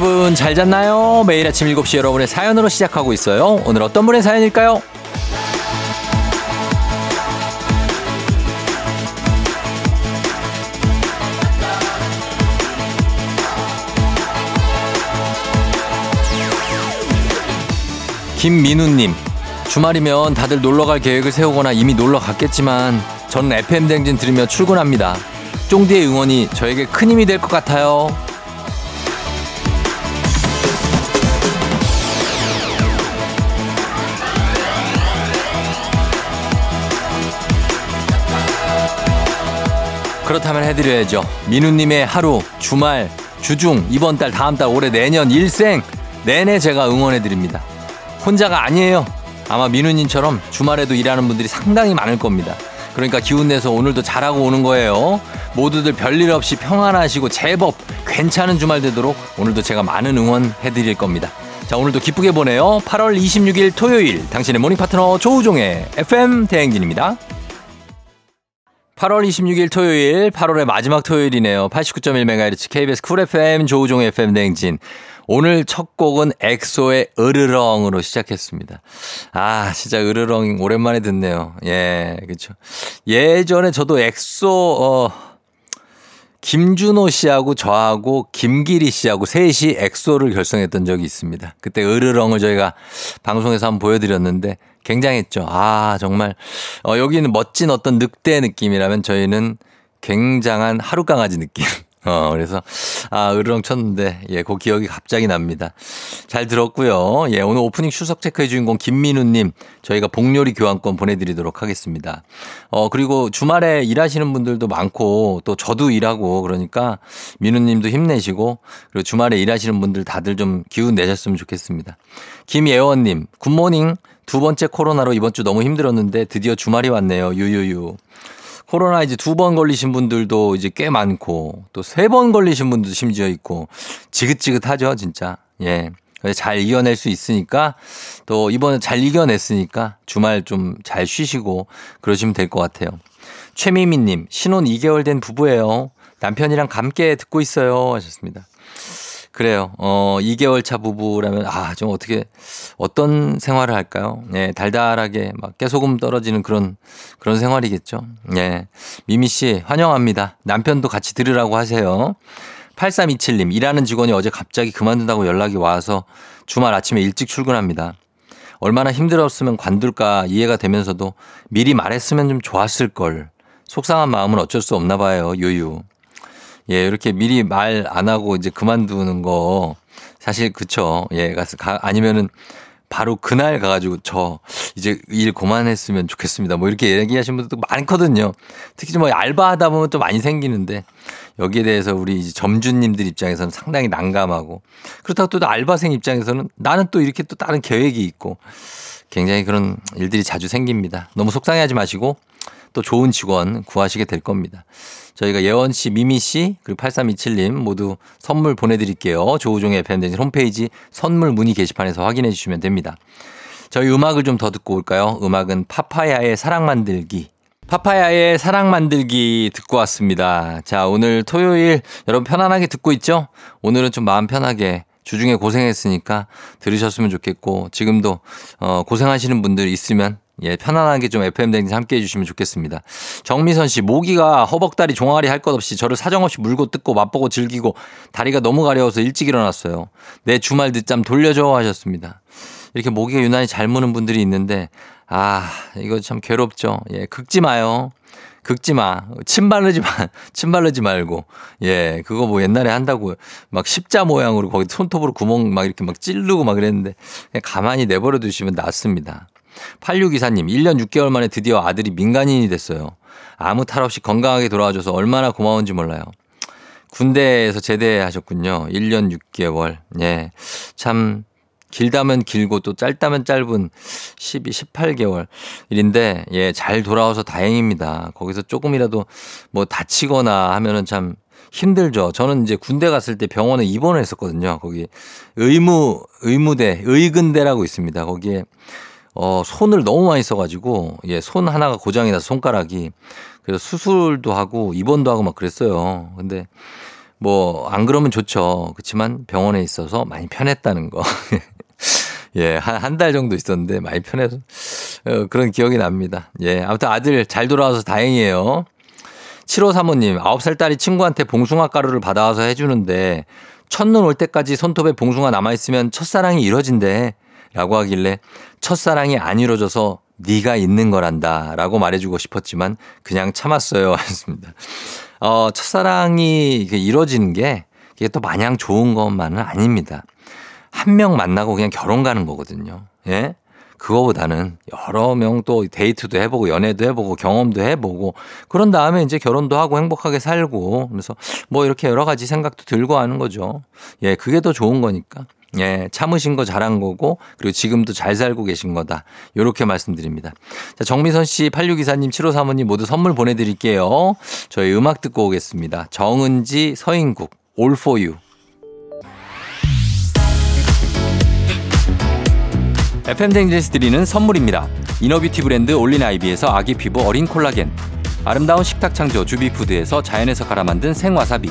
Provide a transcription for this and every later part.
여러분 잘 잤나요? 매일 아침 7시 여러분의 사연으로 시작하고 있어요. 오늘 어떤 분의 사연일까요? 김민우님, 주말이면 다들 놀러 갈 계획을 세우거나 이미 놀러 갔겠지만 저는 FM댕진 들으며 출근합니다. 쫑디의 응원이 저에게 큰 힘이 될 것 같아요. 그렇다면 해드려야죠. 민우님의 하루, 주말, 주중, 이번 달, 다음 달, 올해, 내년, 일생 내내 제가 응원해드립니다. 혼자가 아니에요. 아마 민우님처럼 주말에도 일하는 분들이 상당히 많을 겁니다. 그러니까 기운 내서 오늘도 잘하고 오는 거예요. 모두들 별일 없이 평안하시고 제법 괜찮은 주말 되도록 오늘도 제가 많은 응원 해드릴 겁니다. 자, 오늘도 기쁘게 보내요. 8월 26일 토요일 당신의 모닝 파트너 조우종의 FM 대행진입니다. 8월 26일 토요일, 8월의 마지막 토요일이네요. 89.1MHz KBS 쿨 FM 조우종의 FM 대행진. 오늘 첫 곡은 엑소의 으르렁으로 시작했습니다. 아, 진짜 으르렁 오랜만에 듣네요. 예, 그렇죠. 예전에 저도 엑소 어 김준호 씨하고 저하고 김기리 씨하고 셋이 엑소를 결성했던 적이 있습니다. 그때 으르렁을 저희가 방송에서 한번 보여드렸는데 굉장했죠. 아, 정말, 어, 여기는 멋진 어떤 늑대 느낌이라면 저희는 굉장한 하룻강아지 느낌. 어, 그래서, 아, 으르렁 쳤는데, 예, 그 기억이 갑자기 납니다. 잘 들었고요. 예, 오늘 오프닝 추석 체크의 주인공 김민우님, 저희가 복요리 교환권 보내드리도록 하겠습니다. 어, 그리고 주말에 일하시는 분들도 많고, 또 저도 일하고, 그러니까 민우님도 힘내시고, 그리고 주말에 일하시는 분들 다들 좀 기운 내셨으면 좋겠습니다. 김예원님, 굿모닝. 두 번째 코로나로 이번 주 너무 힘들었는데 드디어 주말이 왔네요. 유유유. 코로나 이제 두 번 걸리신 분들도 이제 꽤 많고 또 세 번 걸리신 분도 심지어 있고 지긋지긋하죠, 진짜. 예. 잘 이겨낼 수 있으니까 또 이번에 잘 이겨냈으니까 주말 좀 잘 쉬시고 그러시면 될 것 같아요. 최미미님, 신혼 2개월 된 부부예요. 남편이랑 함께 듣고 있어요. 하셨습니다. 그래요. 어, 2개월 차 부부라면, 아, 좀 어떻게, 어떤 생활을 할까요? 예, 달달하게 막 깨소금 떨어지는 그런, 그런 생활이겠죠. 예. 미미 씨, 환영합니다. 남편도 같이 들으라고 하세요. 8327님, 일하는 직원이 어제 갑자기 그만둔다고 연락이 와서 주말 아침에 일찍 출근합니다. 얼마나 힘들었으면 관둘까 이해가 되면서도 미리 말했으면 좀 좋았을 걸. 속상한 마음은 어쩔 수 없나 봐요, 유유. 예, 이렇게 미리 말 안 하고 이제 그만두는 거 사실 그쵸. 예, 가서 가, 아니면은 바로 그날 가가지고 저 이제 일 그만했으면 좋겠습니다. 뭐 이렇게 얘기하신 분들도 많거든요. 특히 뭐 알바하다 보면 또 많이 생기는데 여기에 대해서 우리 이제 점주님들 입장에서는 상당히 난감하고 그렇다고 또 알바생 입장에서는 나는 또 이렇게 또 다른 계획이 있고 굉장히 그런 일들이 자주 생깁니다. 너무 속상해하지 마시고 또 좋은 직원 구하시게 될 겁니다. 저희가 예원 씨, 미미 씨, 그리고 8327님 모두 선물 보내드릴게요. 조우종의 팬데믹 홈페이지 선물 문의 게시판에서 확인해 주시면 됩니다. 저희 음악을 좀 더 듣고 올까요? 음악은 파파야의 사랑 만들기. 파파야의 사랑 만들기 듣고 왔습니다. 자, 오늘 토요일 여러분 편안하게 듣고 있죠? 오늘은 좀 마음 편하게 주중에 고생했으니까 들으셨으면 좋겠고 지금도 어 고생하시는 분들 있으면 예, 편안하게 좀 FM 댕진 함께 해주시면 좋겠습니다. 정미선 씨, 모기가 허벅다리 종아리 할 것 없이 저를 사정없이 물고 뜯고 맛보고 즐기고 다리가 너무 가려워서 일찍 일어났어요. 내 주말 늦잠 돌려줘 하셨습니다. 이렇게 모기가 유난히 잘 무는 분들이 있는데, 아, 이거 참 괴롭죠. 예, 긁지 마요. 긁지 마. 침 바르지 마. 침 바르지 말고. 예, 그거 뭐 옛날에 한다고 막 십자 모양으로 거기 손톱으로 구멍 막 이렇게 막 찌르고 막 그랬는데 그냥 가만히 내버려 두시면 낫습니다. 8624님, 1년 6개월 만에 드디어 아들이 민간인이 됐어요. 아무 탈 없이 건강하게 돌아와줘서 얼마나 고마운지 몰라요. 군대에서 제대하셨군요. 1년 6개월. 예. 참, 길다면 길고 또 짧다면 짧은 12, 18개월 일인데, 예, 잘 돌아와서 다행입니다. 거기서 조금이라도 뭐 다치거나 하면은 참 힘들죠. 저는 이제 군대 갔을 때 병원에 입원을 했었거든요. 거기 의무, 의무대, 의근대라고 있습니다. 거기에 어, 손을 너무 많이 써가지고, 예, 손 하나가 고장이 나서 손가락이. 그래서 수술도 하고, 입원도 하고 막 그랬어요. 근데 뭐, 안 그러면 좋죠. 그렇지만 병원에 있어서 많이 편했다는 거. 예, 한, 한 달 정도 있었는데 많이 편해서 어, 그런 기억이 납니다. 예, 아무튼 아들 잘 돌아와서 다행이에요. 7호 사모님, 9살 딸이 친구한테 봉숭아 가루를 받아와서 해주는데 첫눈 올 때까지 손톱에 봉숭아 남아있으면 첫사랑이 이뤄진대. 라고 하길래 첫사랑이 안 이루어져서 네가 있는 거란다 라고 말해주고 싶었지만 그냥 참았어요 하셨습니다. 어, 첫사랑이 이루어지는 게 이게 또 마냥 좋은 것만은 아닙니다. 한 명 만나고 그냥 결혼 가는 거거든요. 예? 그거보다는 여러 명 또 데이트도 해보고 연애도 해보고 경험도 해보고 그런 다음에 이제 결혼도 하고 행복하게 살고 그래서 뭐 이렇게 여러 가지 생각도 들고 하는 거죠. 예, 그게 더 좋은 거니까. 예, 참으신 거 잘한 거고 그리고 지금도 잘 살고 계신 거다. 요렇게 말씀드립니다. 자, 정미선 씨, 8624님, 7535님 모두 선물 보내 드릴게요. 저희 음악 듣고 오겠습니다. 정은지, 서인국, All for you. FM 댕진에서 드리는 선물입니다. 이너뷰티 브랜드 올린 아이비에서 아기 피부 어린 콜라겐. 아름다운 식탁 창조 주비푸드에서 자연에서 갈아 만든 생와사비.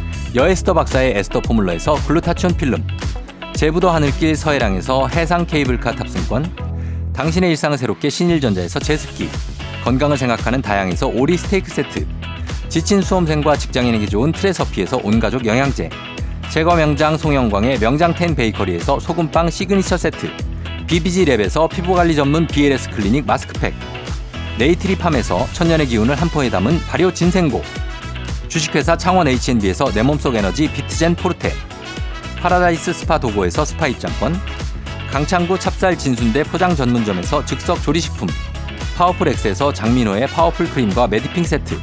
여에스더 박사의 에스더 포뮬러에서 글루타치온 필름, 제부도 하늘길 서해랑에서 해상 케이블카 탑승권, 당신의 일상을 새롭게 신일전자에서 제습기, 건강을 생각하는 다향에서 오리 스테이크 세트, 지친 수험생과 직장인에게 좋은 트레서피에서 온가족 영양제, 제과 명장 송영광의 명장텐 베이커리에서 소금빵 시그니처 세트 BBG랩에서 피부관리 전문 BLS 클리닉 마스크팩 네이트리팜에서 천년의 기운을 한 포에 담은 발효 진생고 주식회사 창원 H&B에서 내 몸속 에너지 비트젠 포르테 파라다이스 스파 도고에서 스파 입장권 강창구 찹쌀 진순대 포장 전문점에서 즉석 조리식품 파워풀 엑스에서 장민호의 파워풀 크림과 매디핑 세트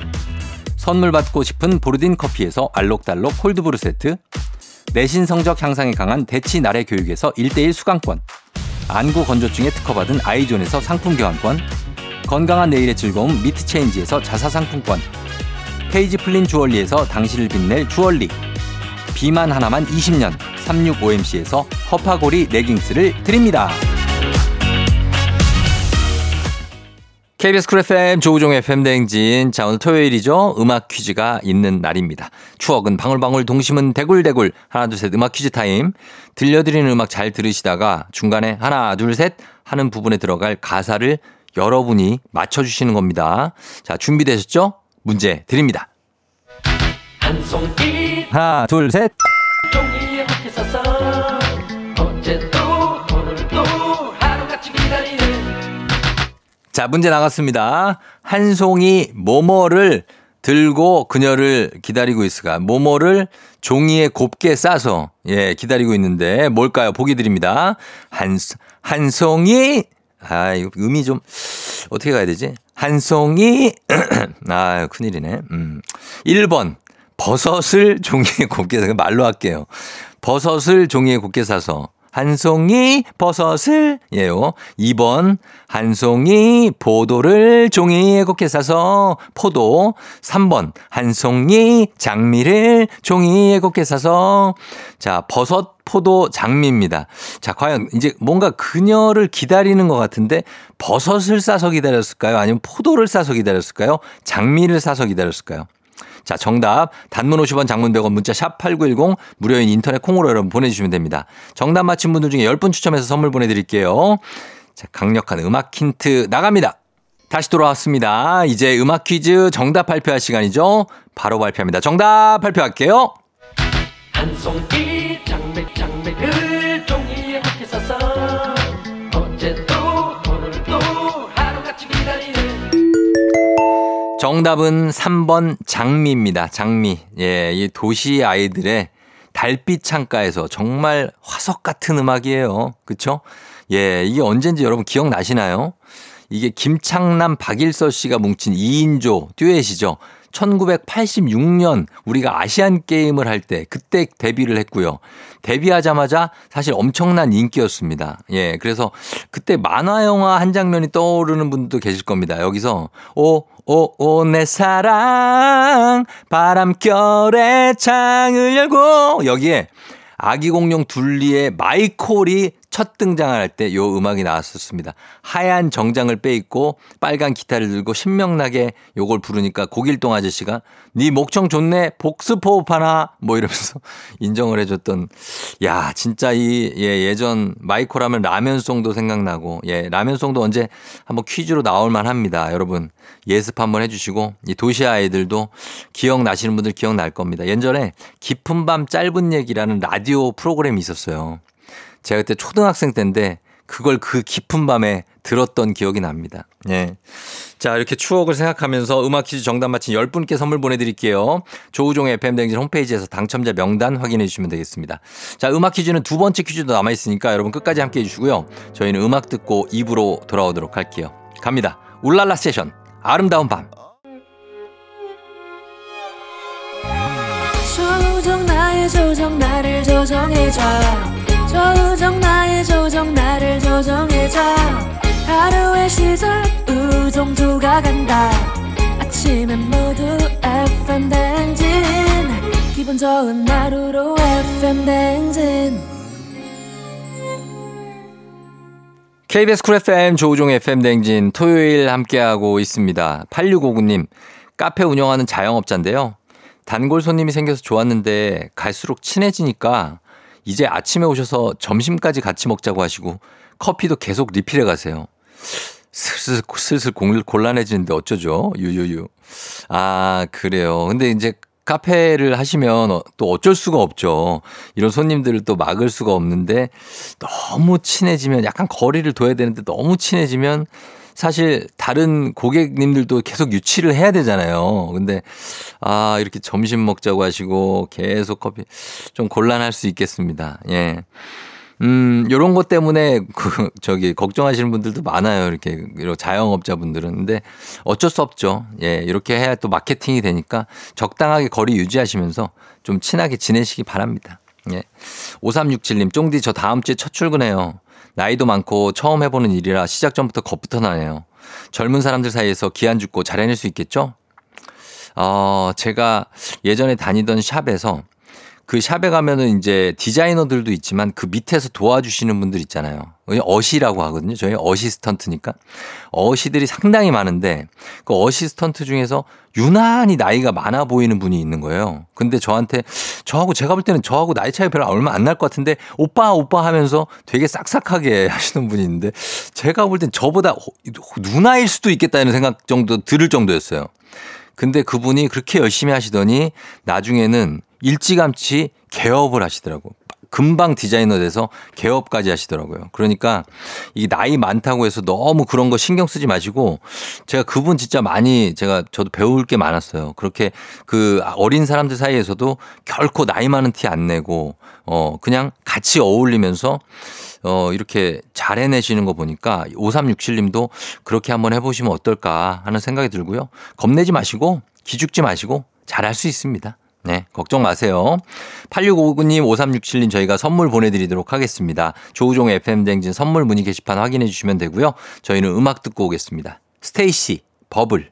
선물 받고 싶은 보르딘 커피에서 알록달록 콜드브루 세트 내신 성적 향상에 강한 대치 나래 교육에서 1대1 수강권, 안구 건조증에 특허받은 아이존에서 상품 교환권, 건강한 내일의 즐거움 미트체인지에서 자사 상품권, 페이지 플린 주얼리에서 당신을 빛낼 주얼리, 비만 하나만 20년 365MC에서 허파고리 레깅스를 드립니다. KBS 쿨 FM 조우종의 FM 대행진. 자, 오늘 토요일이죠. 음악 퀴즈가 있는 날입니다. 추억은 방울방울 동심은 대굴대굴. 하나, 둘, 셋 음악 퀴즈 타임. 들려드리는 음악 잘 들으시다가 중간에 하나, 둘, 셋 하는 부분에 들어갈 가사를 여러분이 맞춰주시는 겁니다. 자, 준비되셨죠? 문제 드립니다. 하나, 둘, 셋. 자, 문제 나갔습니다. 한 송이 모모를 들고 그녀를 기다리고 있을까? 모모를 종이에 곱게 싸서, 예, 기다리고 있는데, 뭘까요? 보기 드립니다. 한, 한 송이, 아, 이거 음이 좀, 어떻게 가야 되지? 한 송이, 아, 큰일이네. 음. 1번, 버섯을 종이에 곱게, 싸서, 말로 할게요. 버섯을 종이에 곱게 싸서. 한 송이 버섯을 예요. 2번 한 송이 포도를 종이에 곱게 싸서 포도. 3번 한 송이 장미를 종이에 곱게 싸서 자 버섯 포도 장미입니다. 자 과연 이제 뭔가 그녀를 기다리는 것 같은데 버섯을 싸서 기다렸을까요? 아니면 포도를 싸서 기다렸을까요? 장미를 싸서 기다렸을까요? 자, 정답. 단문 50원 장문 100원 문자 샵 8910 무료인 인터넷 콩으로 여러분 보내주시면 됩니다. 정답 맞힌 분들 중에 10분 추첨해서 선물 보내드릴게요. 자, 강력한 음악 힌트 나갑니다. 다시 돌아왔습니다. 이제 음악 퀴즈 정답 발표할 시간이죠. 바로 발표합니다. 정답 발표할게요. 한 송이 정답은 3번 장미입니다. 장미. 예, 이 도시 아이들의 달빛 창가에서 정말 화석 같은 음악이에요. 그쵸? 예, 이게 언젠지 여러분 기억나시나요? 이게 김창남, 박일서 씨가 뭉친 2인조 듀엣이죠. 1986년 우리가 아시안 게임을 할 때 그때 데뷔를 했고요. 데뷔하자마자 사실 엄청난 인기였습니다. 예. 그래서 그때 만화 영화 한 장면이 떠오르는 분도 계실 겁니다. 여기서 오, 오, 오, 내 사랑, 바람결에 창을 열고, 여기에 아기 공룡 둘리의 마이콜이 첫 등장할 때 요 음악이 나왔었습니다. 하얀 정장을 빼입고 빨간 기타를 들고 신명나게 요걸 부르니까 고길동 아저씨가 네 목청 좋네 복습 호흡하나 뭐 이러면서 인정을 해줬던 야 진짜 이 예, 예전 마이콜 하면 라면송도 생각나고 예 라면송도 언제 한번 퀴즈로 나올 만합니다. 여러분 예습 한번 해주시고 이 도시 아이들도 기억 나시는 분들 기억 날 겁니다. 예전에 깊은 밤 짧은 얘기라는 라디오 프로그램이 있었어요. 제가 그때 초등학생 때인데 그걸 그 깊은 밤에 들었던 기억이 납니다. 예. 자, 이렇게 추억을 생각하면서 음악 퀴즈 정답 맞힌 10분께 선물 보내드릴게요. 조우종의 FM댕진 홈페이지에서 당첨자 명단 확인해 주시면 되겠습니다. 자, 음악 퀴즈는 두 번째 퀴즈도 남아있으니까 여러분 끝까지 함께 해주시고요. 저희는 음악 듣고 입으로 돌아오도록 할게요. 갑니다. 울랄라 세션. 아름다운 밤. 조정 나의 조정 나를 조정해줘 조정 나의 조정 나를 조정해줘 하루의 시절 우정조가 간다 아침엔 모두 FM 댕진 기분 좋은 하루로 FM 댕진 KBS 쿨 FM 조우종 FM 댕진 토요일 함께하고 있습니다. 8659님 카페 운영하는 자영업자인데요. 단골 손님이 생겨서 좋았는데 갈수록 친해지니까 이제 아침에 오셔서 점심까지 같이 먹자고 하시고 커피도 계속 리필해 가세요. 슬슬 슬슬 공- 곤란해지는데 어쩌죠? 유유유. 아 그래요. 근데 이제 카페를 하시면 어- 또 어쩔 수가 없죠. 이런 손님들을 또 막을 수가 없는데 너무 친해지면 약간 거리를 둬야 되는데 너무 친해지면 사실 다른 고객님들도 계속 유치를 해야 되잖아요. 근데 아, 이렇게 점심 먹자고 하시고 계속 커피 좀 곤란할 수 있겠습니다. 예. 음, 요런 것 때문에 그 저기 걱정하시는 분들도 많아요. 이렇게 이런 자영업자분들은. 근데 어쩔 수 없죠. 예, 이렇게 해야 또 마케팅이 되니까 적당하게 거리 유지하시면서 좀 친하게 지내시기 바랍니다. 예. 5367님, 쫑디 저 다음 주에 첫 출근해요. 나이도 많고 처음 해보는 일이라 시작 전부터 겁부터 나네요. 젊은 사람들 사이에서 기한 죽고 잘 해낼 수 있겠죠? 어, 제가 예전에 다니던 샵에서 그 샵에 가면은 이제 디자이너들도 있지만 그 밑에서 도와주시는 분들 있잖아요. 어시라고 하거든요. 저희 어시스턴트니까. 어시들이 상당히 많은데 그 어시스턴트 중에서 유난히 나이가 많아 보이는 분이 있는 거예요. 근데 저한테 저하고 제가 볼 때는 저하고 나이 차이 별로 얼마 안 날 것 같은데 오빠 오빠 하면서 되게 싹싹하게 하시는 분이 있는데 제가 볼 땐 저보다 누나일 수도 있겠다는 생각 정도 들을 정도였어요. 근데 그분이 그렇게 열심히 하시더니 나중에는 일찌감치 개업을 하시더라고. 금방 디자이너 돼서 개업까지 하시더라고요. 그러니까 이 나이 많다고 해서 너무 그런 거 신경 쓰지 마시고 제가 그분 진짜 많이 제가 저도 배울 게 많았어요. 그렇게 그 어린 사람들 사이에서도 결코 나이 많은 티 안 내고 어 그냥 같이 어울리면서 어, 이렇게 잘 해내시는 거 보니까 5367님도 그렇게 한번 해보시면 어떨까 하는 생각이 들고요. 겁내지 마시고 기죽지 마시고 잘할 수 있습니다. 네, 걱정 마세요. 8659님, 5367님 저희가 선물 보내드리도록 하겠습니다. 조우종 FM댕진 선물 문의 게시판 확인해 주시면 되고요. 저희는 음악 듣고 오겠습니다. 스테이시, 버블.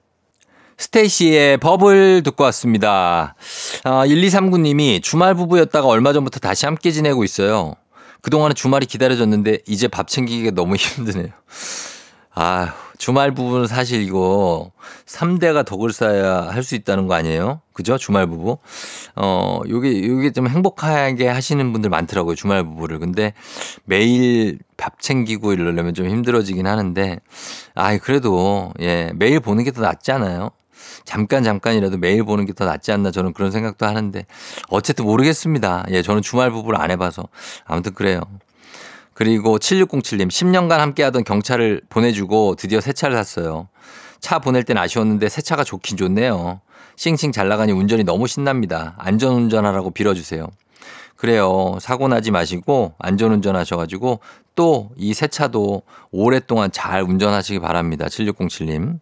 스테이시의 버블 듣고 왔습니다. 아, 1239님이 주말 부부였다가 얼마 전부터 다시 함께 지내고 있어요. 그동안은 주말이 기다려졌는데 이제 밥 챙기기가 너무 힘드네요. 아, 주말 부부는 사실 이거 3대가 덕을 쌓아야 할 수 있다는 거 아니에요? 그죠? 주말 부부. 어, 요게, 요게 좀 행복하게 하시는 분들 많더라고요. 주말 부부를. 근데 매일 밥 챙기고 이러려면 좀 힘들어지긴 하는데, 아이, 그래도, 예, 매일 보는 게 더 낫지 않아요? 잠깐 잠깐이라도 매일 보는 게 더 낫지 않나 저는 그런 생각도 하는데 어쨌든 모르겠습니다. 예, 저는 주말 부부를 안 해봐서 아무튼 그래요. 그리고 7607님 10년간 함께하던 경차를 보내주고 드디어 새 차를 샀어요. 차 보낼 땐 아쉬웠는데 새 차가 좋긴 좋네요. 싱싱 잘 나가니 운전이 너무 신납니다. 안전운전하라고 빌어주세요. 그래요. 사고 나지 마시고 안전운전 하셔가지고 또 이 새 차도 오랫동안 잘 운전하시기 바랍니다. 7607님.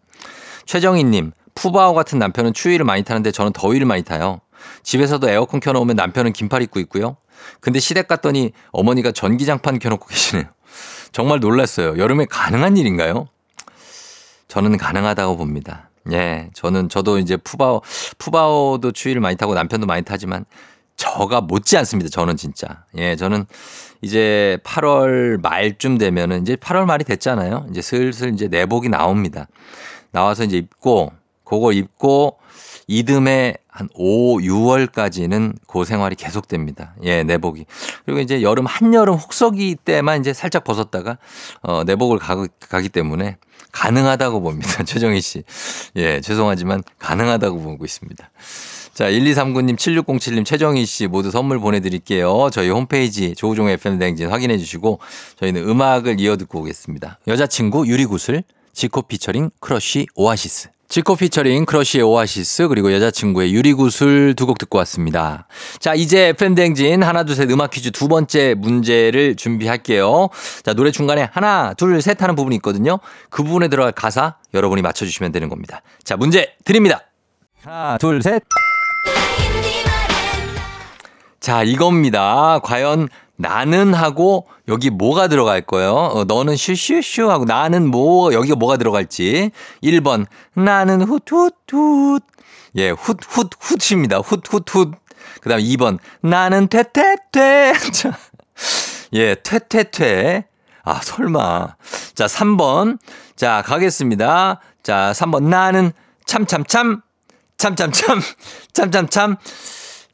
최정희님, 푸바오 같은 남편은 추위를 많이 타는데 저는 더위를 많이 타요. 집에서도 에어컨 켜놓으면 남편은 긴팔 입고 있고요. 근데 시댁 갔더니 어머니가 전기장판 켜놓고 계시네요. 정말 놀랐어요. 여름에 가능한 일인가요? 저는 가능하다고 봅니다. 예, 저는 저도 이제 푸바오 푸바오도 추위를 많이 타고 남편도 많이 타지만 저가 못지 않습니다. 저는 진짜. 예, 저는 이제 8월 말쯤 되면은 이제 8월 말이 됐잖아요. 이제 슬슬 이제 내복이 나옵니다. 나와서 이제 입고 그거 입고 이듬해 한 5, 6월까지는 그 생활이 계속됩니다. 예, 내복이. 그리고 이제 여름, 한여름 혹서기 때만 이제 살짝 벗었다가, 어, 내복을 가, 가기 때문에 가능하다고 봅니다. 최정희 씨. 예, 죄송하지만 가능하다고 보고 있습니다. 자, 1239님, 7607님, 최정희 씨 모두 선물 보내드릴게요. 저희 홈페이지 조우종 FM 댕진 확인해 주시고 저희는 음악을 이어 듣고 오겠습니다. 여자친구 유리구슬, 지코 피처링 크러쉬 오아시스. 지코 피처링 크러쉬의 오아시스 그리고 여자친구의 유리구슬 두 곡 듣고 왔습니다. 자 이제 FM 댕진 하나 둘 셋 음악 퀴즈 두 번째 문제를 준비할게요. 자 노래 중간에 하나 둘 셋 하는 부분이 있거든요. 그 부분에 들어갈 가사 여러분이 맞춰주시면 되는 겁니다. 자 문제 드립니다. 하나 둘 셋. 자 이겁니다. 과연 나는 하고 여기 뭐가 들어갈 거예요? 어, 너는 슈슈슈 하고 나는 뭐 여기가 뭐가 들어갈지. 1번 나는 훗훗훗. 예, 훗훗 훗입니다. 훗훗훗. 그다음 2번 나는 퇴퇴퇴. 자. 예, 퇴퇴퇴. 아, 설마. 자, 3번. 자, 가겠습니다. 자, 3번 나는 참참참 참참참 참참참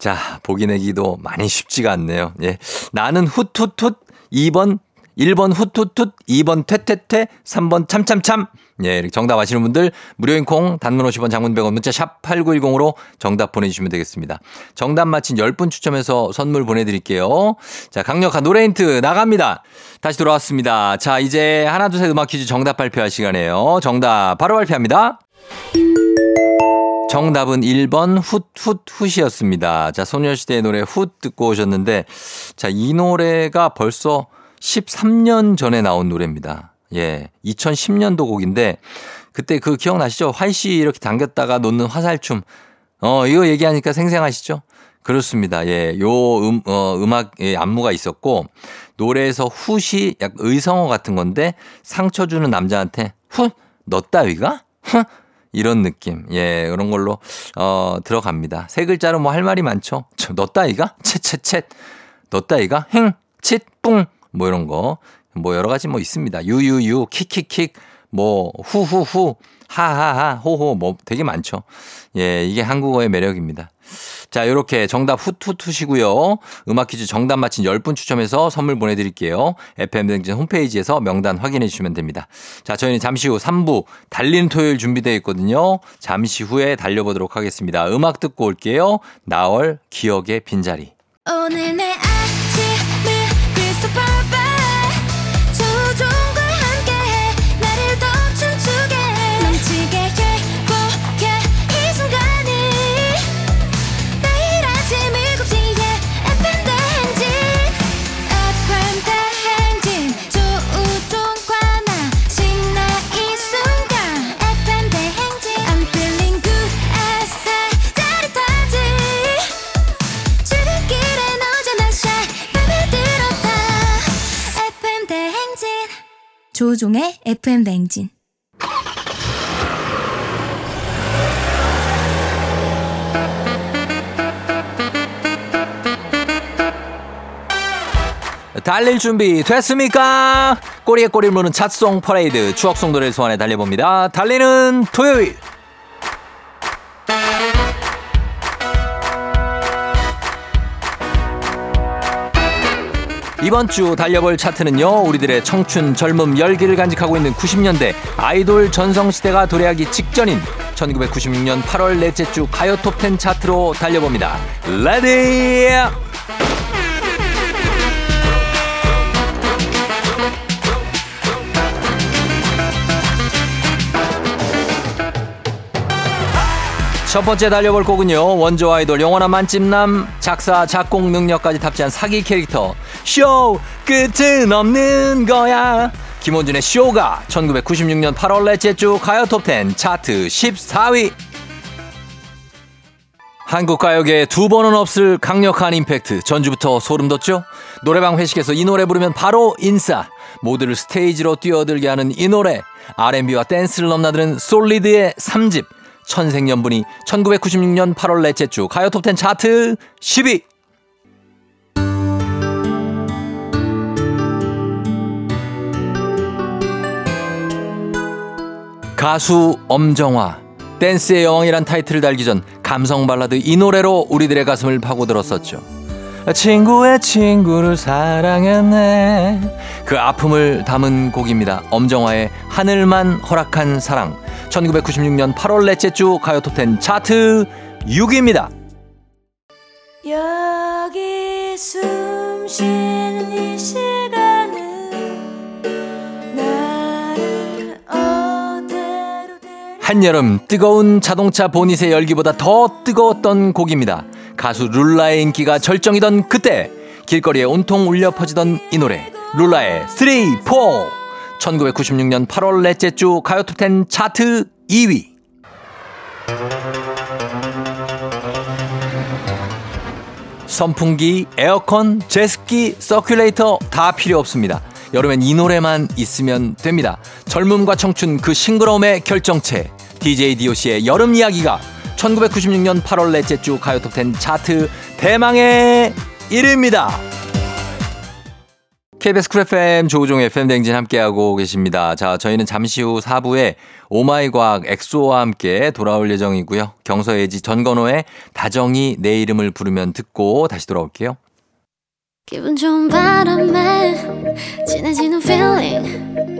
자, 보기 내기도 많이 쉽지가 않네요. 예. 나는 훗훗훗, 2번, 1번 훗훗훗, 2번 퇴퇴퇴, 3번 참참참. 예, 이렇게 정답 아시는 분들 무료인 콩 단문 50원 장문 100원 문자 샵 8910으로 정답 보내주시면 되겠습니다. 정답 맞힌 10분 추첨해서 선물 보내드릴게요. 자, 강력한 노래 힌트 나갑니다. 다시 돌아왔습니다. 자, 이제 하나, 둘, 셋 음악 퀴즈 정답 발표할 시간이에요. 정답 바로 발표합니다. 정답은 1번 훗훗 훗이었습니다. 자, 소녀시대의 노래 훗 듣고 오셨는데 자, 이 노래가 벌써 13년 전에 나온 노래입니다. 예. 2010년도 곡인데 그때 그 기억나시죠? 활씨 이렇게 당겼다가 놓는 화살춤. 어, 이거 얘기하니까 생생하시죠? 그렇습니다. 예. 요 음, 어, 음악, 예, 안무가 있었고 노래에서 훗이 약 의성어 같은 건데 상처 주는 남자한테 훗? 너 따위가? 훗? 이런 느낌. 예, 그런 걸로, 어, 들어갑니다. 세 글자로 뭐 할 말이 많죠. 너 따위가? 채채채. 너 따위가? 행, 칫, 뿡. 뭐 이런 거. 뭐 여러 가지 뭐 있습니다. 유유유, 킥킥킥, 뭐, 후후후, 하하하, 호호, 뭐 되게 많죠. 예, 이게 한국어의 매력입니다. 자, 요렇게 정답 훗훗훗이고요. 음악 퀴즈 정답 맞힌 10분 추첨해서 선물 보내 드릴게요. FM등진 홈페이지에서 명단 확인해 주시면 됩니다. 자, 저희는 잠시 후 3부 달리는 토요일 준비되어 있거든요. 잠시 후에 달려 보도록 하겠습니다. 음악 듣고 올게요. 나얼 기억의 빈자리. 오늘 내 조종의 FM 대행진 달릴 준비 됐습니까? 꼬리에 꼬리를 무는 찻송 퍼레이드 추억송 노래를 소환해 달려봅니다. 달리는 토요일. 이번 주 달려볼 차트는요, 우리들의 청춘, 젊음, 열기를 간직하고 있는 90년대 아이돌 전성시대가 도래하기 직전인 1996년 8월 넷째 주 가요 톱10 차트로 달려봅니다. Ready! 첫 번째 달려볼 곡은요. 원조 아이돌 영원한 만찢남 작사 작곡 능력까지 탑재한 사기 캐릭터 쇼 끝은 없는 거야. 김원준의 쇼가 1996년 8월 넷째 주 가요 톱10 차트 14위. 한국 가요계에 두 번은 없을 강력한 임팩트. 전주부터 소름 돋죠? 노래방 회식에서 이 노래 부르면 바로 인싸. 모두를 스테이지로 뛰어들게 하는 이 노래. R&B와 댄스를 넘나드는 솔리드의 3집. 천생연분이 1996년 8월 넷째 주 가요 톱10 차트 10위. 가수 엄정화. 댄스의 여왕이란 타이틀을 달기 전 감성 발라드 이 노래로 우리들의 가슴을 파고들었었죠. 친구의 친구를 사랑했네. 그 아픔을 담은 곡입니다. 엄정화의 하늘만 허락한 사랑. 1996년 8월 넷째 주 가요 톱10 차트 6위입니다. 여기 숨 쉬는 이 시간 한여름 뜨거운 자동차 보닛의 열기보다 더 뜨거웠던 곡입니다. 가수 룰라의 인기가 절정이던 그때 길거리에 온통 울려 퍼지던 이 노래 룰라의 3, 4 1996년 8월 넷째 주 가요톱10 차트 2위 선풍기, 에어컨, 제습기, 서큘레이터 다 필요 없습니다. 여름엔 이 노래만 있으면 됩니다. 젊음과 청춘 그 싱그러움의 결정체. DJ DOC의 여름 이야기가 1996년 8월 넷째 주 가요톱10 차트 대망의 1위입니다. KBS 쿨 FM 조우종 FM 댕진 함께하고 계십니다. 자, 저희는 잠시 후 4부에 오마이 과학 엑소와 함께 돌아올 예정이고요. 경서예지 전건호의 다정히 내 이름을 부르면 듣고 다시 돌아올게요. 기분 좋은 바람에 진해지는 feeling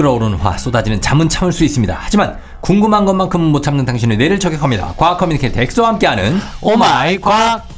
끓어오르는 화 쏟아지는 잠은 참을 수 있습니다. 하지만 궁금한 것만큼은 못 참는 당신의 뇌를 저격합니다. 과학 커뮤니케이터 엑소와 함께하는 오마이 과학.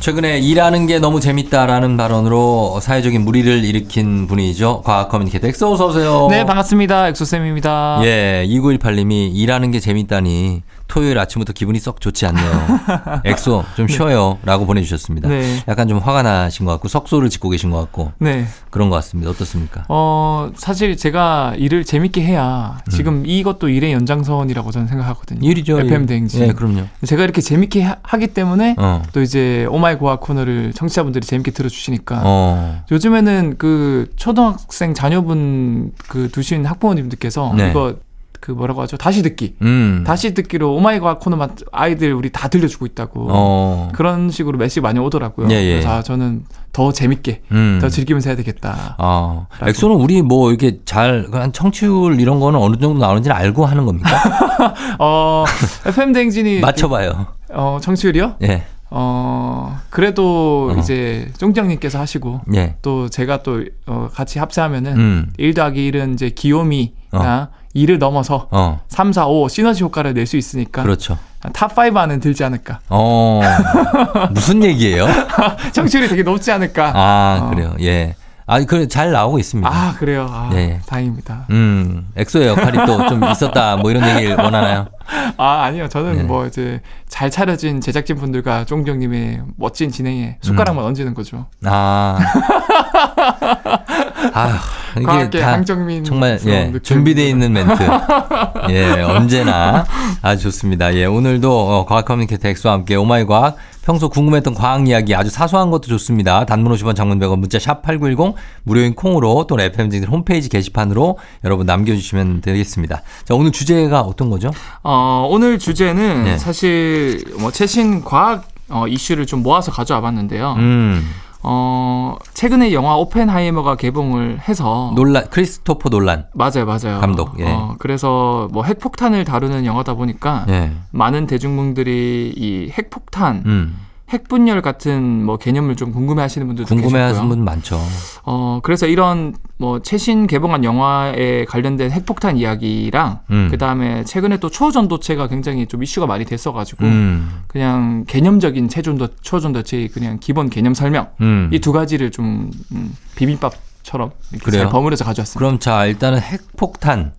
최근에 일하는 게 너무 재밌다라는 발언으로 사회적인 물의를 일으킨 분이죠. 과학 커뮤니케이터 엑소 어서 오세요. 네, 반갑습니다. 엑소쌤입니다. 예, 2918님이 일하는 게 재밌다니 토요일 아침부터 기분이 썩 좋지 않네요. 엑소 좀 쉬어요. 라고 보내주셨습니다. 네. 약간 좀 화가 나신 것 같고 썩소를 짓고 계신 것 같고 네. 그런 것 같습니다. 어떻습니까? 어, 사실 제가 일을 재밌게 해야 지금 이것도 일의 연장선이라고 저는 생각하거든요. 음. 일이죠. FM 일. 대행진. 예, 그럼요. 제가 이렇게 재밌게 하, 하기 때문에 어. 또 이제 오마이 과학 코너를 청취자분들이 재밌게 들어주시니까 어. 요즘에는 그 초등학생 자녀분 그 두신 학부모님들께서 네. 이거 그 뭐라고 하죠? 다시 듣기. 음. 다시 듣기로 오마이 과학 코너만 아이들 우리 다 들려주고 있다고. 어. 그런 식으로 메시지 많이 오더라고요. 예, 예. 그래서 아, 저는 더 재밌게 음. 더 즐기면서 해야 되겠다. 아, 엑소는 우리 뭐 이렇게 잘, 한 청취율 이런 거는 어느 정도 나오는지는 알고 하는 겁니까? 어, FM 대행진이 맞춰 봐요. 어, 청취율이요? 예, 어, 그래도 어. 이제 쫑장님께서 하시고 예. 또 제가 또 어, 같이 합세하면은 음. 1 더하기 1은 이제 귀요미나 2를 넘어서 어, 3, 4, 5 시너지 효과를 낼 수 있으니까 그렇죠. top 5 안은 들지 않을까. 어, 무슨 얘기예요? 청취율이 되게 높지 않을까. 아, 어. 그래요. 예. 아, 그, 잘 나오고 있습니다. 아, 그래요. 아, 예. 다행입니다. 음, 엑소의 역할이 또 좀 있었다, 뭐 이런 얘기를 원하나요? 아, 아니요. 저는 네네. 뭐 이제 잘 차려진 제작진 분들과 쫑정님의 멋진 진행에 숟가락만 얹는 거죠. 아. 아휴, 이게 황정민 정말, 예. 준비되어 있는 멘트. 예, 언제나 아주 좋습니다. 예, 오늘도 어, 과학 커뮤니케이터 엑소와 함께 오마이 과학 평소 궁금했던 과학 이야기 아주 사소한 것도 좋습니다. 단문 50원 장문 100원 문자 샵 8910 무료인 콩으로 또는 FM대행진 홈페이지 게시판으로 여러분 남겨주시면 되겠습니다. 자, 오늘 주제가 어떤 거죠? 어, 오늘 주제는 네. 사실 뭐 최신 과학 어, 이슈를 좀 모아서 가져와 봤는데요. 음, 어, 최근에 영화 오펜하이머가 개봉을 해서 놀란 크리스토퍼 놀란. 맞아요, 맞아요. 감독, 예. 어, 그래서 뭐 핵폭탄을 다루는 영화다 보니까 예. 많은 대중분들이 이 핵폭탄, 음. 핵분열 같은 뭐 개념을 좀 궁금해하시는 분들도 궁금해하시는. 분 많죠. 어, 그래서 이런 뭐 최신 개봉한 영화에 관련된 핵폭탄 이야기랑 음. 그 다음에 최근에 또 초전도체가 굉장히 좀 이슈가 많이 됐어가지고 음. 그냥 개념적인 체전도 초전도체의 그냥 기본 개념 설명 음. 이두 가지를 좀 음, 비빔밥처럼 이렇게 그래요? 잘 버무려서 가져왔습니다. 그럼 자 일단은 핵폭탄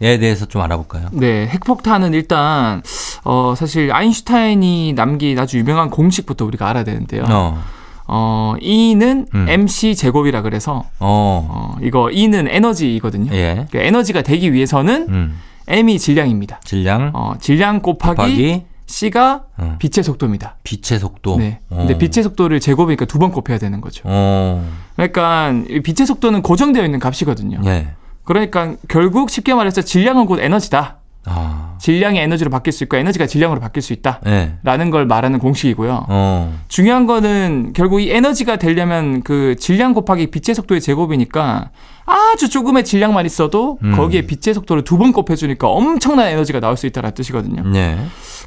에 대해서 좀 알아볼까요? 네, 핵폭탄은 일단 어 사실 아인슈타인이 남긴 아주 유명한 공식부터 우리가 알아야 되는데요. 어, 어. E는 음. mc 제곱이라 그래서 어. 어 이거 E는 에너지이거든요. 예. 그 에너지가 되기 위해서는 음. m이 질량입니다. 질량 어, 질량 곱하기, 곱하기 c가 어. 빛의 속도입니다. 빛의 속도. 네. 어. 근데 빛의 속도를 제곱이니까 두 번 곱해야 되는 거죠. 어. 그러니까 이 빛의 속도는 고정되어 있는 값이거든요. 예. 그러니까 결국 쉽게 말해서 질량은 곧 에너지다. 아. 질량이 에너지로 바뀔 수 있고 에너지가 질량으로 바뀔 수 있다. 예. 라는 걸 말하는 공식이고요. 어. 중요한 거는 결국 이 에너지가 되려면 그 질량 곱하기 빛의 속도의 제곱이니까 아주 조금의 질량만 있어도 음. 거기에 빛의 속도를 두 번 곱해주니까 엄청난 에너지가 나올 수 있다는 뜻이거든요. 예.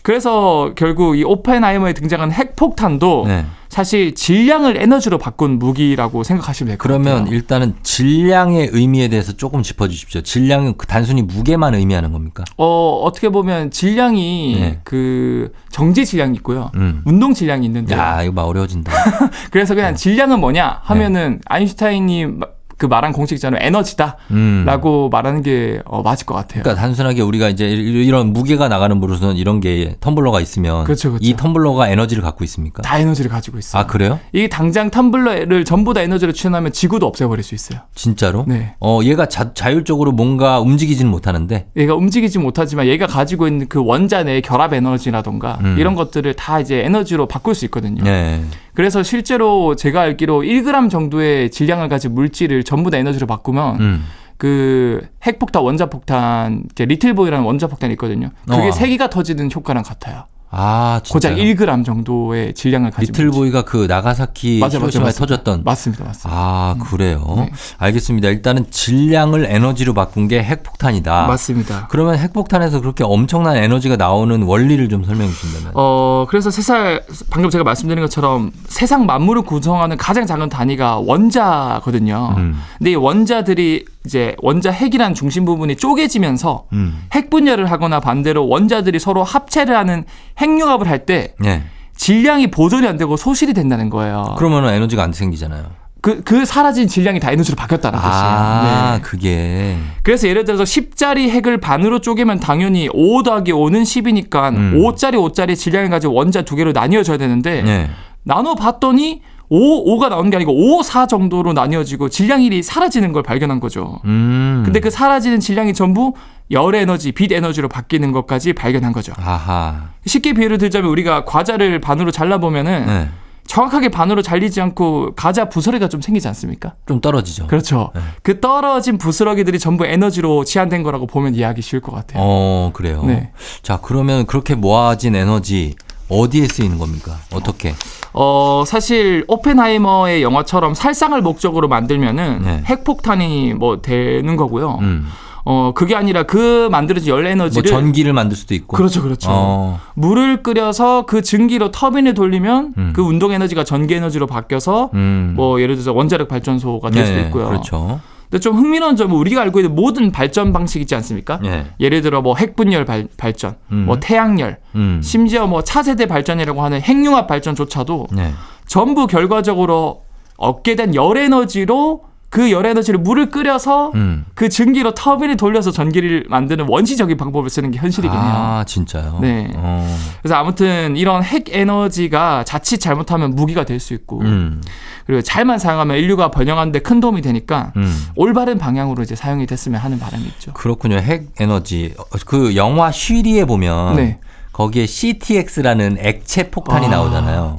그래서 결국 이 오펜하이머에 등장한 핵폭탄도 네. 사실 질량을 에너지로 바꾼 무기라고 생각하시면 될것 그러면 같아요. 일단은 질량의 의미에 대해서 조금 짚어 주십시오. 질량은 그 단순히 무게만 의미하는 겁니까? 어, 어떻게 보면 질량이 네. 그 정지 질량이 있고요. 음. 운동 질량이 있는데 야, 이거 막 어려워진다. 그래서 그냥 질량은 뭐냐 하면은 네. 아인슈타인이 마- 그 말한 공식자는 에너지다라고 음. 말하는 게 어, 맞을 것 같아요. 그러니까 단순하게 우리가 이제 이- 이런 무게가 나가는 버릇은 이런 게 텀블러가 있으면 그렇죠, 그렇죠. 이 텀블러가 에너지를 갖고 있습니까? 다 에너지를 가지고 있어요. 아, 그래요? 이 당장 텀블러를 전부 다 에너지로 취하면 지구도 없애버릴 수 있어요. 진짜로? 네. 어, 얘가 자, 자율적으로 뭔가 움직이지는 못하는데 얘가 움직이지 못하지만 얘가 가지고 있는 그 원자 내의 결합 에너지라던가 음. 이런 것들을 다 이제 에너지로 바꿀 수 있거든요. 네. 그래서 실제로 제가 알기로 1g 정도의 질량을 가진 물질을 전부 다 에너지로 바꾸면 음. 그 핵폭탄, 원자폭탄, 리틀보이라는 원자폭탄이 있거든요. 그게 어. 세 개가 터지는 효과랑 같아요. 아, 진짜. 고작 1g 정도의 질량을 물질. 리틀보이가 그 나가사키 맞아, 맞아, 히로시마에 맞습니다. 터졌던 맞습니다, 맞습니다. 아, 그래요? 네. 알겠습니다. 일단은 질량을 에너지로 바꾼 게 핵폭탄이다. 맞습니다. 그러면 핵폭탄에서 그렇게 엄청난 에너지가 나오는 원리를 좀 설명해 주신다면. 어, 그래서 세상, 방금 제가 말씀드린 것처럼 세상 만물을 구성하는 가장 작은 단위가 원자거든요. 음. 근데 이 원자들이 이제 원자 핵이라는 중심 부분이 쪼개지면서 음. 핵 분열을 하거나 반대로 원자들이 서로 합체를 하는 핵융합을 할때 네. 질량이 보존이 안 되고 소실이 된다는 거예요. 그러면 에너지가 안 생기잖아요. 그, 그 사라진 질량이 다 에너지로 바뀌었다는 아, 뜻이에요. 네. 그게. 그래서 예를 들어서 10짜리 핵을 반으로 쪼개면 당연히 5 더하기 5는 10이니까 음. 5짜리 5짜리 질량을 가지고 원자 두 개로 나뉘어져야 되는데 네. 나눠 봤더니 5, 5가 나오는 게 아니고 5, 4 정도로 나뉘어지고 질량 1이 사라지는 걸 발견한 거죠. 음. 근데 그 사라지는 질량이 전부 열 에너지, 빛 에너지로 바뀌는 것까지 발견한 거죠. 아하. 쉽게 비유를 들자면 우리가 과자를 반으로 잘라보면은 네. 정확하게 반으로 잘리지 않고 과자 부스러기가 좀 생기지 않습니까? 좀 떨어지죠. 그렇죠. 네. 그 떨어진 부스러기들이 전부 에너지로 치환된 거라고 보면 이해하기 쉬울 것 같아요. 어, 그래요. 네. 자, 그러면 그렇게 모아진 에너지 어디에 쓰이는 겁니까? 어떻게? 어, 사실 오펜하이머의 영화처럼 살상을 목적으로 만들면은 네. 핵폭탄이 뭐 되는 거고요. 음. 어, 그게 아니라 그 만들어진 열뭐 에너지를 전기를 만들 수도 있고. 그렇죠, 그렇죠. 어. 물을 끓여서 그 증기로 터빈을 돌리면 음. 그 운동 에너지가 전기 에너지로 바뀌어서 음. 뭐 예를 들어서 원자력 발전소가 될 수도 네, 있고요. 그렇죠. 근데 좀 흥미로운 점은 우리가 알고 있는 모든 발전 방식 있지 않습니까? 예. 예를 들어 뭐 핵분열 발, 발전, 음. 뭐 태양열, 음. 심지어 뭐 차세대 발전이라고 하는 핵융합 발전조차도 네. 전부 결과적으로 얻게 된 열 에너지로 그 열 에너지를 물을 끓여서 음. 그 증기로 터빈을 돌려서 전기를 만드는 원시적인 방법을 쓰는 게 현실이긴 해요. 아, 진짜요? 네. 어. 그래서 아무튼 이런 핵 에너지가 자칫 잘못하면 무기가 될 수 있고 음. 그리고 잘만 사용하면 인류가 번영하는데 큰 도움이 되니까 음. 올바른 방향으로 이제 사용이 됐으면 하는 바람이 있죠. 그렇군요. 핵 에너지. 어, 그 영화 쉬리에 보면 네. 거기에 CTX라는 액체 폭탄이 아. 나오잖아요.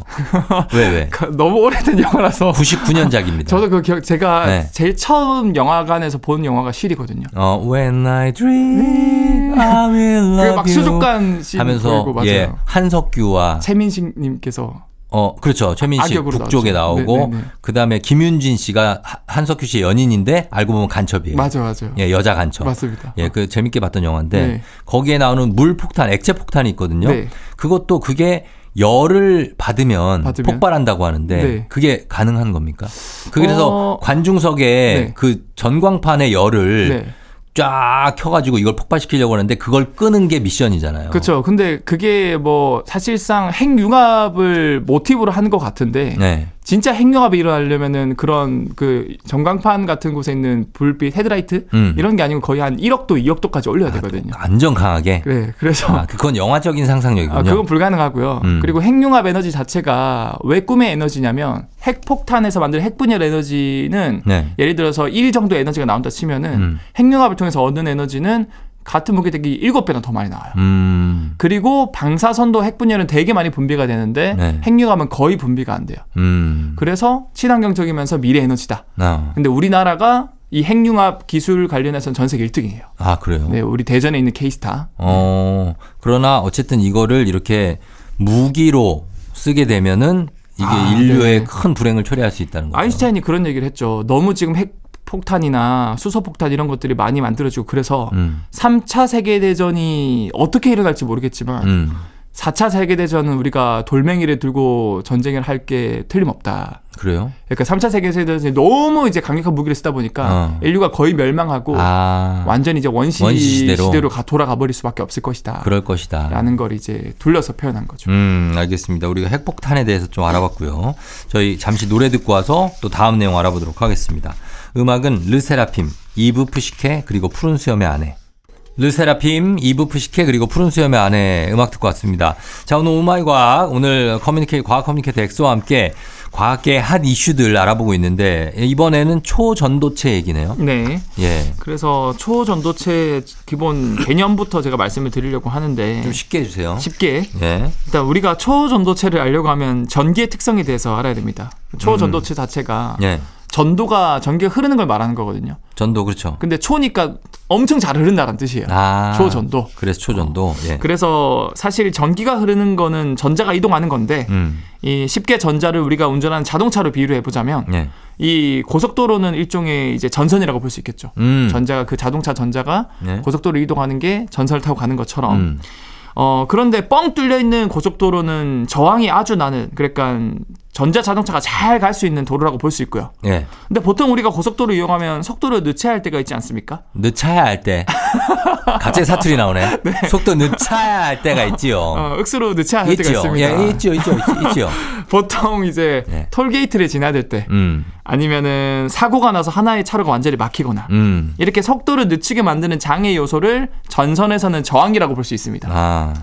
왜 왜? 너무 오래된 영화라서 99년작입니다. 저도 그 기억 제가 네. 제일 처음 영화관에서 본 영화가 실이거든요. 어, When I dream, I will love 그막 you. 수족관 씬 하면서 보이고 맞아요. 예 한석규와 최민식 님께서 어, 그렇죠. 최민식 악역으로 북쪽에 나왔죠. 나오고 네네네. 그다음에 김윤진 씨가 하- 한석규 씨의 연인인데 알고 보면 간첩이에요. 맞아, 맞아요. 예, 여자 간첩. 맞습니다. 예, 그 재밌게 봤던 영화인데 네. 거기에 나오는 물 폭탄, 액체 폭탄이 있거든요. 네. 그것도 그게 열을 받으면, 받으면? 폭발한다고 하는데 네. 그게 가능한 겁니까? 그래서 어. 관중석에 네. 그 전광판의 열을 네. 쫙 켜가지고 이걸 폭발시키려고 하는데 그걸 끄는 게 미션이잖아요. 그렇죠. 근데 그게 뭐 사실상 핵융합을 모티브로 하는 것 같은데 네. 진짜 핵융합이 일어나려면은 그런 그 전광판 같은 곳에 있는 불빛 헤드라이트 음. 이런 게 아니고 거의 한 1억도 2억도까지 올려야 되거든요. 안전 강하게. 그래 그래서 아, 그건 영화적인 상상력이군요. 아, 그건 불가능하고요. 음. 그리고 핵융합 에너지 자체가 왜 꿈의 에너지냐면 핵폭탄에서 만든 핵분열 에너지는 네. 예를 들어서 1 정도 에너지가 나온다 치면은 음. 핵융합을 통해서 얻는 에너지는 같은 무게대기 7배나 더 많이 나와요. 음. 그리고 방사선도 핵분열은 되게 많이 분비가 되는데 네. 핵융합은 거의 분비가 안 돼요. 음. 그래서 친환경적이면서 미래 에너지다. 아, 근데 우리나라가 이 핵융합 기술 관련해서는 전 세계 1등이에요. 아, 그래요? 네, 우리 대전에 있는 케이스타. 어, 그러나 어쨌든 이거를 이렇게 무기로 쓰게 되면은 이게 아, 인류의 네. 큰 불행을 초래할 수 있다는 거죠. 아인슈타인이 그런 얘기를 했죠. 너무 지금 핵 폭탄이나 수소 폭탄 이런 것들이 많이 만들어지고 그래서 음, 3차 세계 대전이 어떻게 일어날지 모르겠지만 음, 4차 세계 대전은 우리가 돌멩이를 들고 전쟁을 할 게 틀림없다. 그래요? 그러니까 3차 세계 대전이 너무 이제 강력한 무기를 쓰다 보니까 어. 인류가 거의 멸망하고 아, 완전히 이제 원시, 원시 시대로. 시대로, 가, 돌아가 버릴 수밖에 없을 것이다. 그럴 것이다. 라는 걸 이제 둘러서 표현한 거죠. 음, 알겠습니다. 우리가 핵폭탄에 대해서 좀 알아봤고요. 저희 잠시 노래 듣고 와서 또 다음 내용 알아보도록 하겠습니다. 음악은 르세라핌, 이브 푸시케, 그리고 푸른 수염의 아내. 르세라핌, 이브 푸시케, 그리고 푸른 수염의 아내 음악 듣고 왔습니다. 자, 오늘 오마이 과학, 오늘 커뮤니케이, 과학 커뮤니케이터 엑소와 함께 과학계 핫 이슈들 알아보고 있는데, 이번에는 초전도체 얘기네요. 네. 예. 그래서 초전도체 기본 개념부터 제가 말씀을 드리려고 하는데 좀 쉽게 해주세요. 쉽게 예. 일단 우리가 초전도체를 알려고 하면 전기의 특성에 대해서 알아야 됩니다. 초전도체 자체가 예. 전도가 전기가 흐르는 걸 말하는 거거든요. 전도, 그렇죠. 근데 초니까 엄청 잘 흐른다는 뜻이에요. 아. 초전도. 그래서 초전도. 예. 그래서 사실 전기가 흐르는 거는 전자가 이동하는 건데 음. 이 쉽게 전자를 우리가 운전하는 자동차로 비유를 해보자면 예. 이 고속도로는 일종의 이제 전선이라고 볼 수 있겠죠. 음. 전자가 그 자동차 전자가 예. 고속도로 이동하는 게 전선을 타고 가는 것처럼 음. 어 그런데 뻥 뚫려 있는 고속도로는 저항이 아주 나는 그러니까 전자 자동차가 잘 갈 수 있는 도로라고 볼 수 있고요. 예. 근데 보통 우리가 고속도로 이용하면 속도를 늦춰야 할 때가 있지 않습니까? 늦춰야 할 때. 갑자기 사투리 나오네. 속도 늦춰야 할 때가 있지요. 어, 억수로 늦춰야 할 때가 있지요. 있습니다. 예, 있지요, 있지요, 있지요. 보통 이제 네. 톨게이트를 지나들 때 음, 아니면은 사고가 나서 하나의 차로가 완전히 막히거나 음. 이렇게 속도를 늦추게 만드는 장애 요소를 전선에서는 저항이라고 볼 수 있습니다. 아,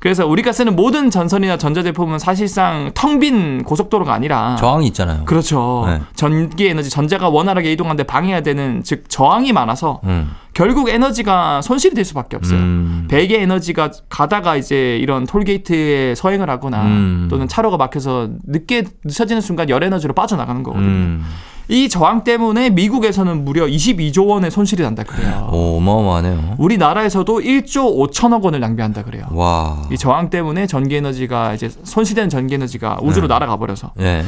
그래서 우리가 쓰는 모든 전선이나 전자제품은 사실상 텅 빈 고속도로가 아니라 저항이 있잖아요. 그렇죠. 네. 전기 에너지 전자가 원활하게 이동하는데 방해가 되는 즉 저항이 많아서 음, 결국 에너지가 손실이 될 수밖에 없어요. 음. 배기의 에너지가 가다가 이제 이런 톨게이트에 서행을 하거나 음. 또는 차로가 막혀서 늦게 늦춰지는 순간 열 에너지로 빠져나가는 거거든요. 음. 이 저항 때문에 미국에서는 무려 22조 원의 손실이 난다 그래요. 오, 어마어마하네요. 우리나라에서도 1조 5천억 원을 낭비한다 그래요. 와. 이 저항 때문에 전기 에너지가 이제 손실된 전기 에너지가 우주로 네. 날아가 버려서 예.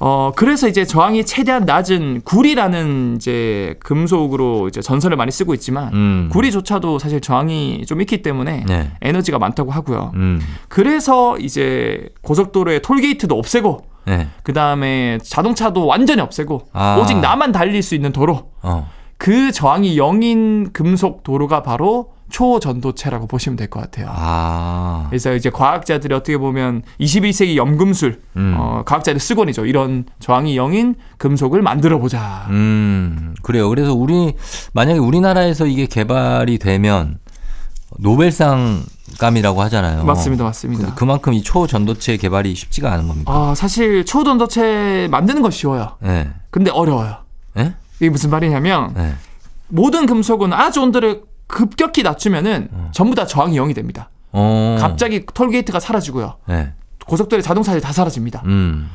어 그래서 이제 저항이 최대한 낮은 구리라는 이제 금속으로 이제 전선을 많이 쓰고 있지만 음. 구리조차도 사실 저항이 좀 있기 때문에 네. 에너지가 많다고 하고요. 음. 그래서 이제 고속도로의 톨게이트도 없애고 네. 그 다음에 자동차도 완전히 없애고 아. 오직 나만 달릴 수 있는 도로 어. 그 저항이 0인 금속 도로가 바로 초전도체라고 보시면 될 것 같아요. 아. 그래서 이제 과학자들이 어떻게 보면 21세기 염금술 음. 어, 과학자들 쓰곤이죠. 이런 저항이 0인 금속을 만들어 보자. 음. 그래요. 그래서 우리 만약에 우리나라에서 이게 개발이 되면 노벨상 감이라고 하잖아요. 맞습니다, 맞습니다. 그, 그만큼 이 초전도체 개발이 쉽지가 않은 겁니다. 아 사실 초전도체 만드는 거 쉬워요. 예. 근데 어려워요. 예? 이게 무슨 말이냐면 예. 모든 금속은 아주 온도를 급격히 낮추면은 전부 다 저항이 0이 됩니다. 어. 갑자기 톨게이트가 사라지고요. 예. 고속도로의 자동차들이 다 사라집니다. 음.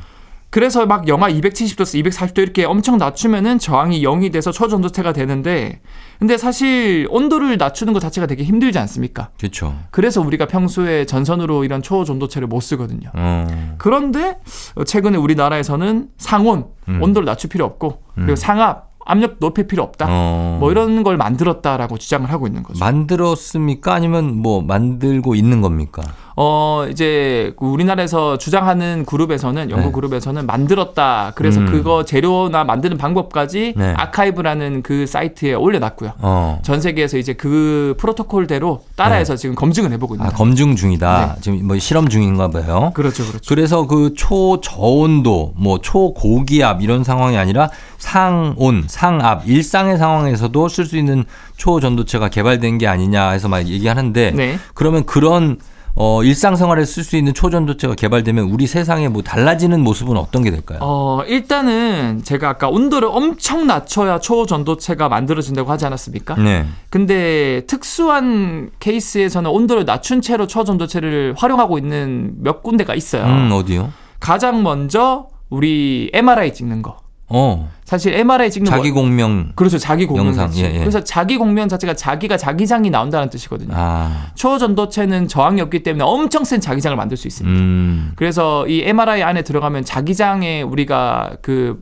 그래서 막 영하 270도에서 240도 이렇게 엄청 낮추면은 저항이 0이 돼서 초전도체가 되는데 근데 사실 온도를 낮추는 것 자체가 되게 힘들지 않습니까? 그렇죠. 그래서 우리가 평소에 전선으로 이런 초전도체를 못 쓰거든요. 어. 그런데 최근에 우리나라에서는 상온 음. 온도를 낮출 필요 없고 그리고 상압 압력 높일 필요 없다. 어. 뭐 이런 걸 만들었다라고 주장을 하고 있는 거죠. 만들었습니까? 아니면 뭐 만들고 있는 겁니까? 어 이제 그 우리나라에서 주장하는 그룹에서는 연구 네. 그룹에서는 만들었다. 그래서 음. 그거 재료나 만드는 방법까지 네. 아카이브라는 그 사이트에 올려놨고요. 어. 전 세계에서 이제 그 프로토콜대로 따라해서 지금 검증을 해보고 있는 네. 아. 검증 중이다. 지금 뭐 실험 중인가 봐요. 그렇죠, 그렇죠. 그래서 그 초저온도, 뭐 초고기압 이런 상황이 아니라 상온, 상압, 일상의 상황에서도 쓸 수 있는 초전도체가 개발된 게 아니냐 해서 막 얘기하는데 네. 그러면 그런 어, 일상생활에 쓸 수 있는 초전도체가 개발되면 우리 세상에 뭐 달라지는 모습은 어떤 게 될까요? 어, 일단은 제가 아까 온도를 엄청 낮춰야 초전도체가 만들어진다고 하지 않았습니까? 네. 근데 특수한 케이스에서는 온도를 낮춘 채로 초전도체를 활용하고 있는 몇 군데가 있어요. 음, 어디요? 가장 먼저 우리 MRI 찍는 거. 어. 사실 MRI 찍는 자기 거 공명. 그렇죠. 자기 공명 영상. 예, 예. 그래서 자기 공명 자체가 자기가 자기장이 나온다는 뜻이거든요. 아. 초전도체는 저항이 없기 때문에 엄청 센 자기장을 만들 수 있습니다. 음. 그래서 이 MRI 안에 들어가면 자기장에 우리가 그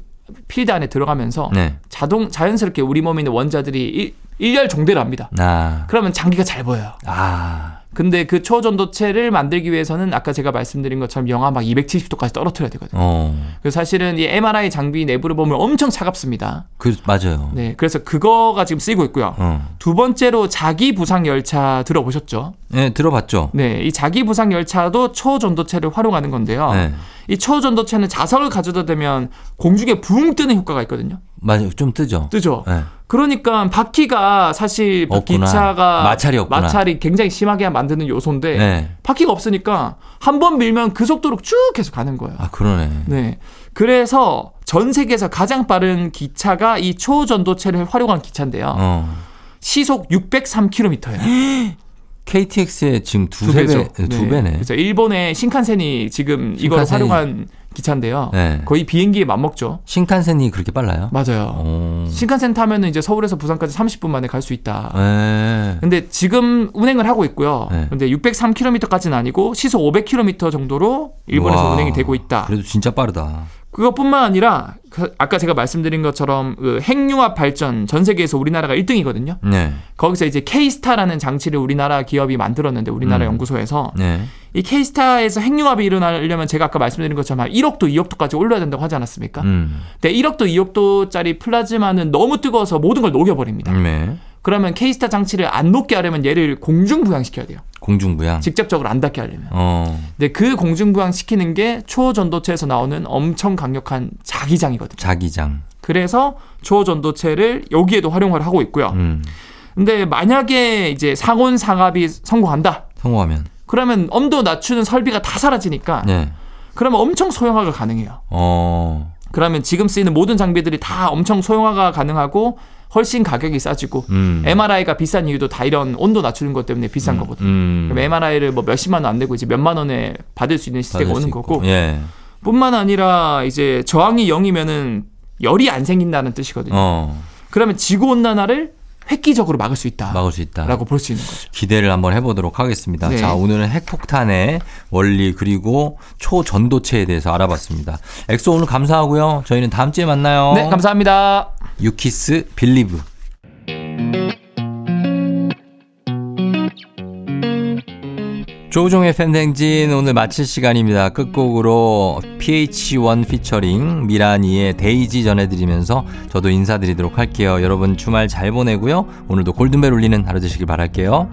필드 안에 들어가면서 네. 자동 자연스럽게 우리 몸에 있는 원자들이 일, 일렬 종대를 합니다. 아. 그러면 장기가 잘 보여요. 아. 근데 그 초전도체를 만들기 위해서는 아까 제가 말씀드린 것처럼 영하 막 270도까지 떨어뜨려야 되거든요. 어. 그래서 사실은 이 MRI 장비 내부를 보면 엄청 차갑습니다. 그 맞아요. 네, 그래서 그거가 지금 쓰이고 있고요. 어. 두 번째로 자기 부상 열차 들어보셨죠? 네, 들어봤죠? 네, 이 자기 부상 열차도 초전도체를 활용하는 건데요. 네. 이 초전도체는 자석을 가져다 대면 공중에 붕 뜨는 효과가 있거든요. 맞아요. 좀 뜨죠. 뜨죠. 네. 그러니까 바퀴가 사실 없구나. 기차가 마찰이 없구나. 마찰이 굉장히 심하게 만드는 요소인데 네. 바퀴가 없으니까 한 번 밀면 그 속도로 쭉 계속 가는 거예요. 아, 그러네. 네. 그래서 전 세계에서 가장 빠른 기차가 이 초전도체를 활용한 기차인데요. 어. 시속 603km예요. KTX의 지금 두세 배, 두 배네. 그래서 일본의 신칸센이 지금 이걸 활용한 기차인데요. 네. 거의 비행기에 맞먹죠. 신칸센이 그렇게 빨라요? 맞아요. 어. 신칸센 타면은 이제 서울에서 부산까지 30분 만에 갈 수 있다. 네. 근데 지금 운행을 하고 있고요. 네. 근데 603km까지는 아니고 시속 500km 정도로 일본에서 우와. 운행이 되고 있다. 그래도 진짜 빠르다. 그것뿐만 아니라 그 아까 제가 말씀드린 것처럼 그 핵융합 발전 전 세계에서 우리나라가 1등이거든요. 네. 거기서 이제 K스타라는 장치를 우리나라 기업이 만들었는데 우리나라 음. 연구소에서 네. 이 K스타에서 핵융합이 일어나려면 제가 아까 말씀드린 것처럼 한 1억도 2억도까지 올려야 된다고 하지 않았습니까? 음. 근데 1억도 2억도짜리 플라즈마는 너무 뜨거워서 모든 걸 녹여버립니다. 네. 그러면 K스타 장치를 안 녹게 하려면 얘를 공중부양시켜야 돼요. 공중부양. 직접적으로 안 닿게 하려면. 어. 근데 그 공중부양 시키는 게 초전도체에서 나오는 엄청 강력한 자기장이거든요. 자기장. 그래서 초전도체를 여기에도 활용을 하고 있고요. 음. 근데 만약에 이제 상온 상압이 성공한다. 성공하면. 그러면 엄도 낮추는 설비가 다 사라지니까 네. 그러면 엄청 소형화가 가능해요. 어. 그러면 지금 쓰이는 모든 장비들이 다 엄청 소형화가 가능하고 훨씬 가격이 싸지고 음. MRI가 비싼 이유도 다 이런 온도 낮추는 것 때문에 비싼 거거든요. 음. 그럼 MRI를 뭐 몇십만 원 안 내고 이제 몇만 원에 받을 수 있는 시대가 오는 있고. 거고 예. 뿐만 아니라 이제 저항이 0이면은 열이 안 생긴다는 뜻이거든요. 어. 그러면 지구 온난화를 획기적으로 막을 수 있다라고 막을 수 있다. 볼수 있는 거죠. 기대를 한번 해보도록 하겠습니다. 네. 자, 오늘은 핵폭탄의 원리 그리고 초전도체에 대해서 알아봤습니다. 엑소 오늘 감사하고요. 저희는 다음 주에 만나요. 네, 감사합니다. 유키스 believe. 조종의 팬댕진 오늘 마칠 시간입니다. 끝곡으로 PH1 피처링 미라니의 데이지 전해드리면서 저도 인사드리도록 할게요. 여러분 주말 잘 보내고요. 오늘도 골든벨 울리는 하루 되시길 바랄게요.